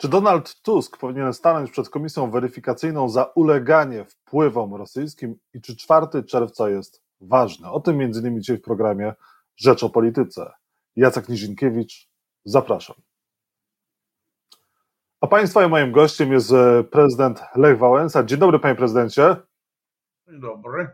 Czy Donald Tusk powinien stanąć przed komisją weryfikacyjną za uleganie wpływom rosyjskim i czy 4 czerwca jest ważny? O tym między innymi dzisiaj w programie Rzecz o Polityce. Jacek Nizinkiewicz, zapraszam. A Państwa i moim gościem jest e, prezydent Lech Wałęsa. Dzień dobry, panie prezydencie. Dzień dobry.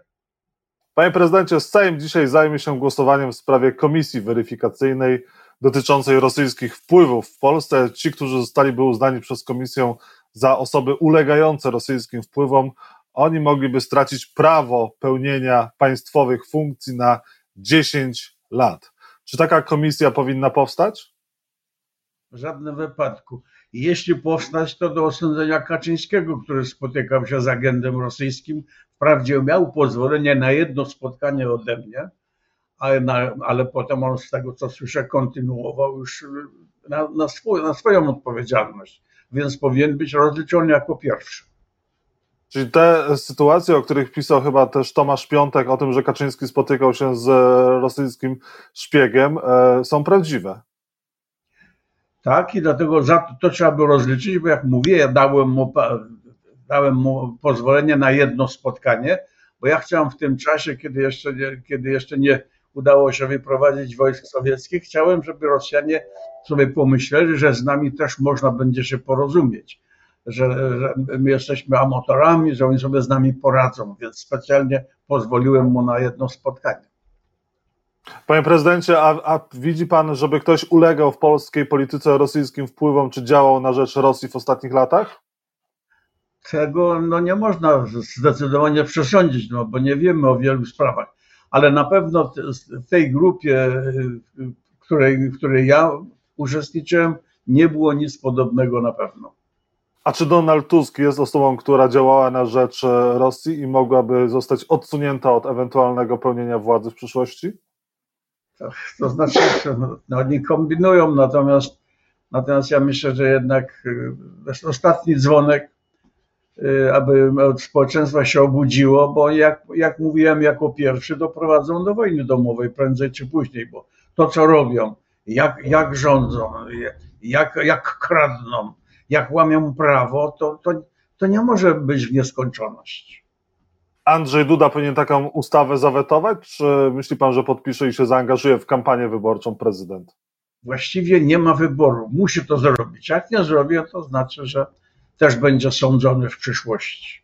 Panie prezydencie, Sejm dzisiaj zajmie się głosowaniem w sprawie komisji weryfikacyjnej dotyczącej rosyjskich wpływów w Polsce. Ci, którzy zostaliby uznani przez komisję za osoby ulegające rosyjskim wpływom, oni mogliby stracić prawo pełnienia państwowych funkcji na 10 lat. Czy taka komisja powinna powstać? W żadnym wypadku. Jeśli powstać, to do osądzenia Kaczyńskiego, który spotykał się z agentem rosyjskim. Wprawdzie miał pozwolenie na jedno spotkanie ode mnie, ale, na, ale potem on z tego, co słyszę, kontynuował już na, na, swój, na swoją odpowiedzialność, więc powinien być rozliczony jako pierwszy. Czyli te sytuacje, o których pisał chyba też Tomasz Piątek, o tym, że Kaczyński spotykał się z rosyjskim szpiegiem, e, są prawdziwe. Tak, i dlatego za to, to trzeba by rozliczyć, bo jak mówię, ja dałem mu, dałem mu pozwolenie na jedno spotkanie, bo ja chciałem w tym czasie, kiedy jeszcze nie, kiedy jeszcze nie udało się wyprowadzić wojsk sowieckich, chciałem, żeby Rosjanie sobie pomyśleli, że z nami też można będzie się porozumieć, że, że my jesteśmy amatorami, że oni sobie z nami poradzą, więc specjalnie pozwoliłem mu na jedno spotkanie. Panie prezydencie, a, a, widzi pan, żeby ktoś ulegał w polskiej polityce rosyjskim wpływom, czy działał na rzecz Rosji w ostatnich latach? Tego no, nie można zdecydowanie przesądzić, no, bo nie wiemy o wielu sprawach, ale na pewno w tej grupie, w której, w której ja uczestniczyłem, nie było nic podobnego na pewno. A czy Donald Tusk jest osobą, która działała na rzecz Rosji i mogłaby zostać odsunięta od ewentualnego pełnienia władzy w przyszłości? To znaczy, no, oni kombinują, natomiast, natomiast ja myślę, że jednak jest ostatni dzwonek, y, aby społeczeństwo się obudziło, bo jak, jak mówiłem jako pierwszy, doprowadzą do wojny domowej prędzej czy później, bo to co robią, jak, jak rządzą, jak, jak kradną, jak łamią prawo, to, to, to nie może być w nieskończoność. Andrzej Duda powinien taką ustawę zawetować, czy myśli pan, że podpisze i się zaangażuje w kampanię wyborczą prezydent? Właściwie nie ma wyboru, musi to zrobić. Jak nie zrobi, to znaczy, że też będzie sądzony w przyszłości.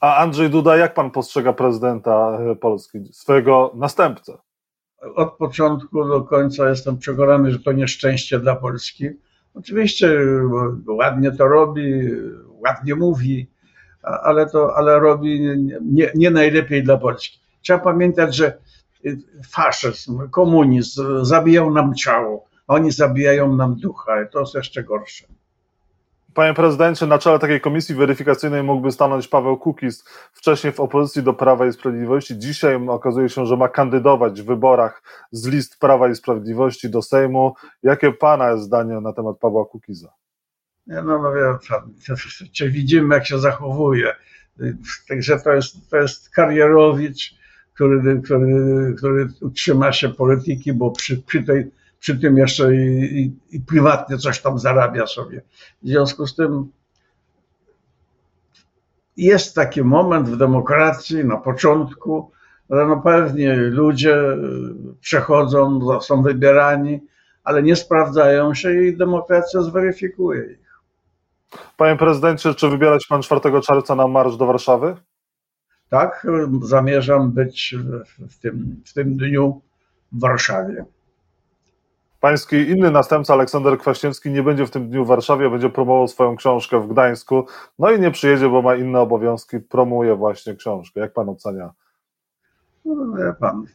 A Andrzej Duda, jak pan postrzega prezydenta Polski, swojego następcę? Od początku do końca jestem przekonany, że to nieszczęście dla Polski. Oczywiście ładnie to robi, ładnie mówi, ale to ale robi nie, nie najlepiej dla Polski. Trzeba pamiętać, że faszyzm, komunizm zabijał nam ciało, oni zabijają nam ducha i to jest jeszcze gorsze. Panie prezydencie, na czele takiej komisji weryfikacyjnej mógłby stanąć Paweł Kukiz, wcześniej w opozycji do Prawa i Sprawiedliwości. Dzisiaj okazuje się, że ma kandydować w wyborach z list Prawa i Sprawiedliwości do Sejmu. Jakie pana jest zdanie na temat Pawła Kukiza? Nie, no, no wie pan, widzimy jak się zachowuje. Także to jest, to jest karierowicz, który, który, który utrzyma się polityki, bo przy, przy, tej, przy tym jeszcze i, i, i prywatnie coś tam zarabia sobie. W związku z tym jest taki moment w demokracji na początku, że no pewnie ludzie przechodzą, są wybierani, ale nie sprawdzają się i demokracja zweryfikuje ich. Panie prezydencie, czy wybierać pan 4 czerwca na marsz do Warszawy? Tak, zamierzam być w tym, w tym dniu w Warszawie. Pański inny następca, Aleksander Kwaśniewski, nie będzie w tym dniu w Warszawie, będzie promował swoją książkę w Gdańsku. No i nie przyjedzie, bo ma inne obowiązki, promuje właśnie książkę. Jak pan ocenia? No, wie pan,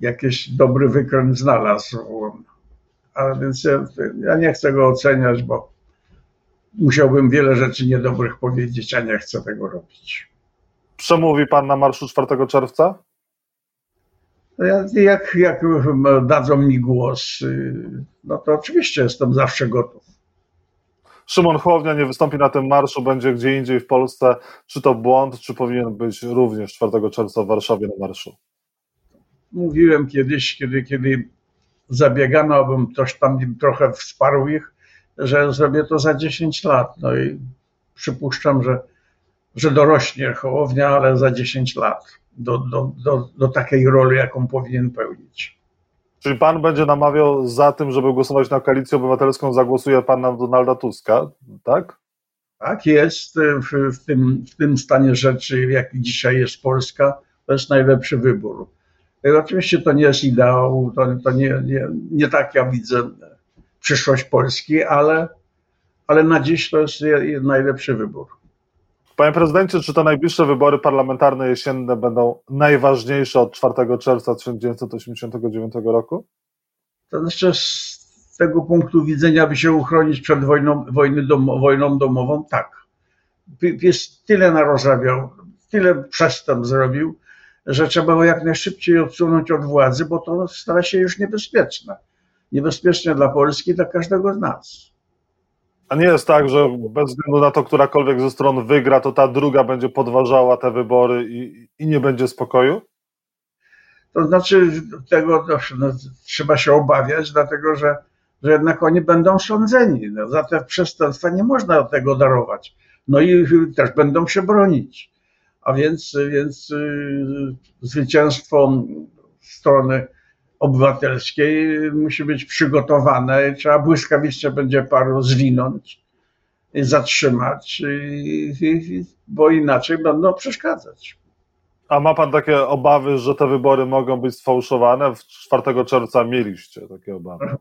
jakiś dobry wykręt znalazł. Ale więc ja, ja nie chcę go oceniać, bo musiałbym wiele rzeczy niedobrych powiedzieć, a nie chcę tego robić. Przemówi pan na marszu 4 czerwca? Jak, jak dadzą mi głos, no to oczywiście jestem zawsze gotów. Szymon Hołownia nie wystąpi na tym marszu, będzie gdzie indziej w Polsce. Czy to błąd, czy powinien być również 4 czerwca w Warszawie na marszu? Mówiłem kiedyś, kiedy, kiedy zabiegano, abym coś tam trochę wsparł ich, że zrobię to za 10 lat. No i przypuszczam, że, że dorośnie Hołownia, ale za 10 lat do, do, do, do takiej roli, jaką powinien pełnić. Czyli pan będzie namawiał za tym, żeby głosować na koalicję obywatelską, zagłosuje pan na Donalda Tuska, tak? Tak jest. W, w, tym, w tym stanie rzeczy, jaki dzisiaj jest Polska, to jest najlepszy wybór. Oczywiście to nie jest ideał, to, to nie, nie, nie tak ja widzę przyszłość Polski, ale, ale na dziś to jest najlepszy wybór. Panie prezydencie, czy te najbliższe wybory parlamentarne jesienne będą najważniejsze od 4 czerwca 1989 roku? To znaczy, z tego punktu widzenia, by się uchronić przed wojną, dom, wojną domową, tak. Jest tyle narozrabiał, tyle przestępstw zrobił, że trzeba go jak najszybciej odsunąć od władzy, bo to stara się już niebezpieczne. Niebezpieczne dla Polski, dla każdego z nas. A nie jest tak, że bez względu na to, którakolwiek ze stron wygra, to ta druga będzie podważała te wybory i, i nie będzie spokoju? To znaczy, tego no, trzeba się obawiać, dlatego że, że jednak oni będą sądzeni. No, za te przestępstwa nie można tego darować. No i też będą się bronić. A więc, więc y, zwycięstwo strony obywatelskiej musi być przygotowane, trzeba błyskawicznie będzie paru zwinąć, zatrzymać, bo inaczej będą przeszkadzać. A ma pan takie obawy, że te wybory mogą być sfałszowane? W 4 czerwca mieliście takie obawy.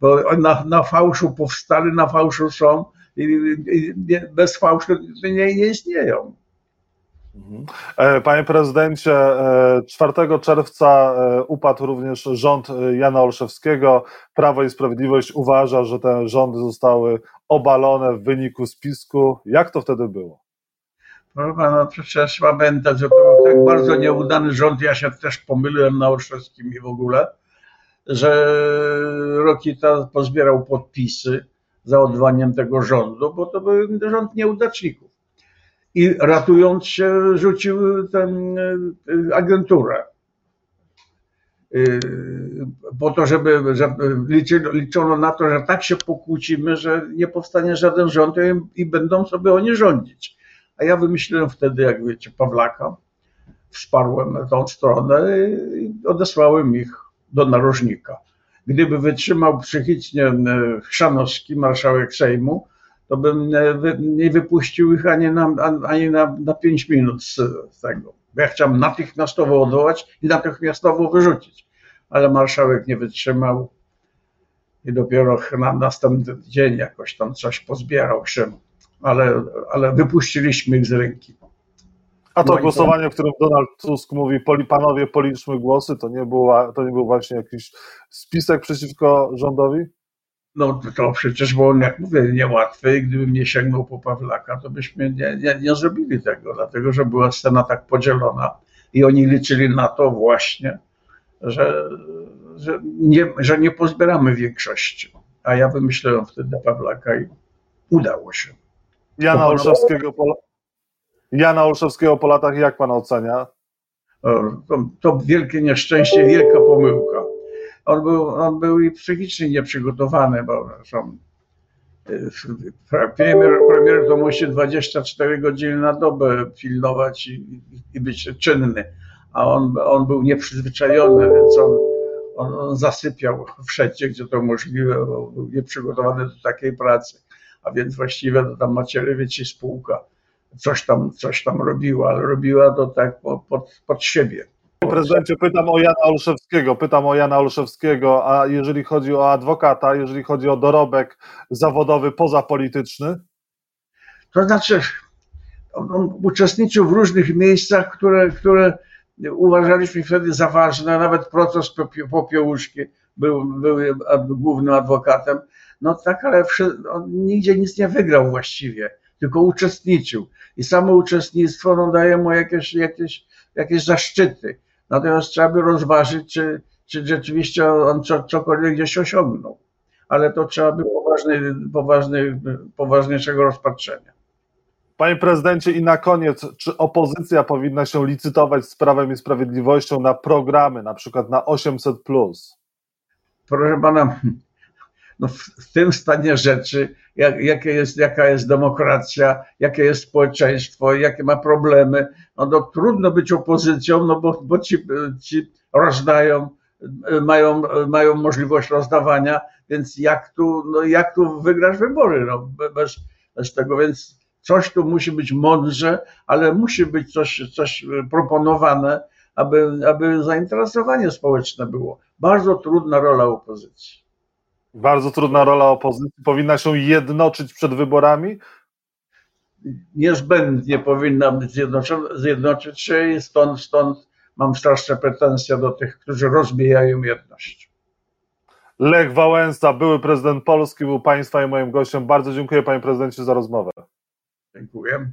Bo na, na fałszu powstali, na fałszu są i, i bez fałszu nie, nie istnieją. Mhm. E, panie prezydencie, 4 e, czerwca e, upadł również rząd Jana Olszewskiego. Prawo i Sprawiedliwość uważa, że te rządy zostały obalone w wyniku spisku. Jak to wtedy było? Proszę pana, przecież pamiętać, że to był tak bardzo nieudany rząd. Ja się też pomyliłem na Olszewskim i w ogóle, że Rokita pozbierał podpisy za odwaniem tego rządu, bo to był rząd nieudaczników i ratując się rzucił tę e, agenturę. E, po to, żeby, żeby liczono na to, że tak się pokłócimy, że nie powstanie żaden rząd i będą sobie oni rządzić. A ja wymyśliłem wtedy, jak wiecie, Pawlaka, wsparłem tą stronę i odesłałem ich do narożnika. Gdyby wytrzymał psychicznie e, Chrzanowski, marszałek Sejmu, to bym nie wypuścił ich ani na, ani na, na 5 minut z, tego. Ja chciałem natychmiastowo odwołać i natychmiastowo wyrzucić. Ale marszałek nie wytrzymał i dopiero na następny dzień jakoś tam coś pozbierał się, ale, ale wypuściliśmy ich z ręki. A to głosowanie, w którym Donald Tusk mówi, poli, panowie, policzmy głosy, to nie, było, to nie był właśnie jakiś spisek przeciwko rządowi? No to przecież było, jak mówię, niełatwe i gdybym nie sięgnął po Pawlaka, to byśmy nie, nie, nie zrobili tego, dlatego że była scena tak podzielona i oni liczyli na to właśnie, że, że, nie, że nie pozbieramy większości. A ja wymyśliłem wtedy Pawlaka i udało się. Jana Olszewskiego po, Jana Olszewskiego po latach jak pan ocenia? To, to wielkie nieszczęście, wielka pomyłka on był, on był i psychicznie nieprzygotowany, bo są y, premier, premier to musi 24 godziny na dobę pilnować i, i być czynny, a on, on był nieprzyzwyczajony, więc on, on, on zasypiał wszędzie, gdzie to możliwe, bo był nieprzygotowany do takiej pracy, a więc właściwie to tam Macierewicz i spółka coś tam, coś tam robiła, ale robiła to tak pod, pod siebie. Panie prezydencie, pytam o Jana Olszewskiego, pytam o Jana Olszewskiego, a jeżeli chodzi o adwokata, jeżeli chodzi o dorobek zawodowy pozapolityczny? To znaczy, on uczestniczył w różnych miejscach, które, które uważaliśmy wtedy za ważne, nawet proces Popiełuszki był, był głównym adwokatem, no tak, ale on nigdzie nic nie wygrał właściwie, tylko uczestniczył i samo uczestnictwo no, daje mu jakieś, jakieś, jakieś zaszczyty. Natomiast trzeba by rozważyć, czy, czy rzeczywiście on co, cokolwiek gdzieś osiągnął. Ale to trzeba by poważny, poważny, poważniejszego rozpatrzenia. Panie prezydencie, i na koniec, czy opozycja powinna się licytować z Prawem i Sprawiedliwością na programy, na przykład na 800? Proszę pana, no w, w tym stanie rzeczy, jak, jakie jest, jaka jest demokracja, jakie jest społeczeństwo, jakie ma problemy, no to trudno być opozycją, no bo, bo ci, ci rozdają, mają, mają możliwość rozdawania, więc jak tu, no jak tu wygrasz wybory, no bez, bez tego, więc coś tu musi być mądrze, ale musi być coś, coś proponowane, aby, aby zainteresowanie społeczne było. Bardzo trudna rola opozycji. Bardzo trudna rola opozycji. Powinna się jednoczyć przed wyborami? Niezbędnie powinna być zjednoczyć się i stąd, stąd mam straszne pretensje do tych, którzy rozbijają jedność. Lech Wałęsa, były prezydent Polski, był Państwa i moim gościem. Bardzo dziękuję Panie Prezydencie za rozmowę. Dziękuję.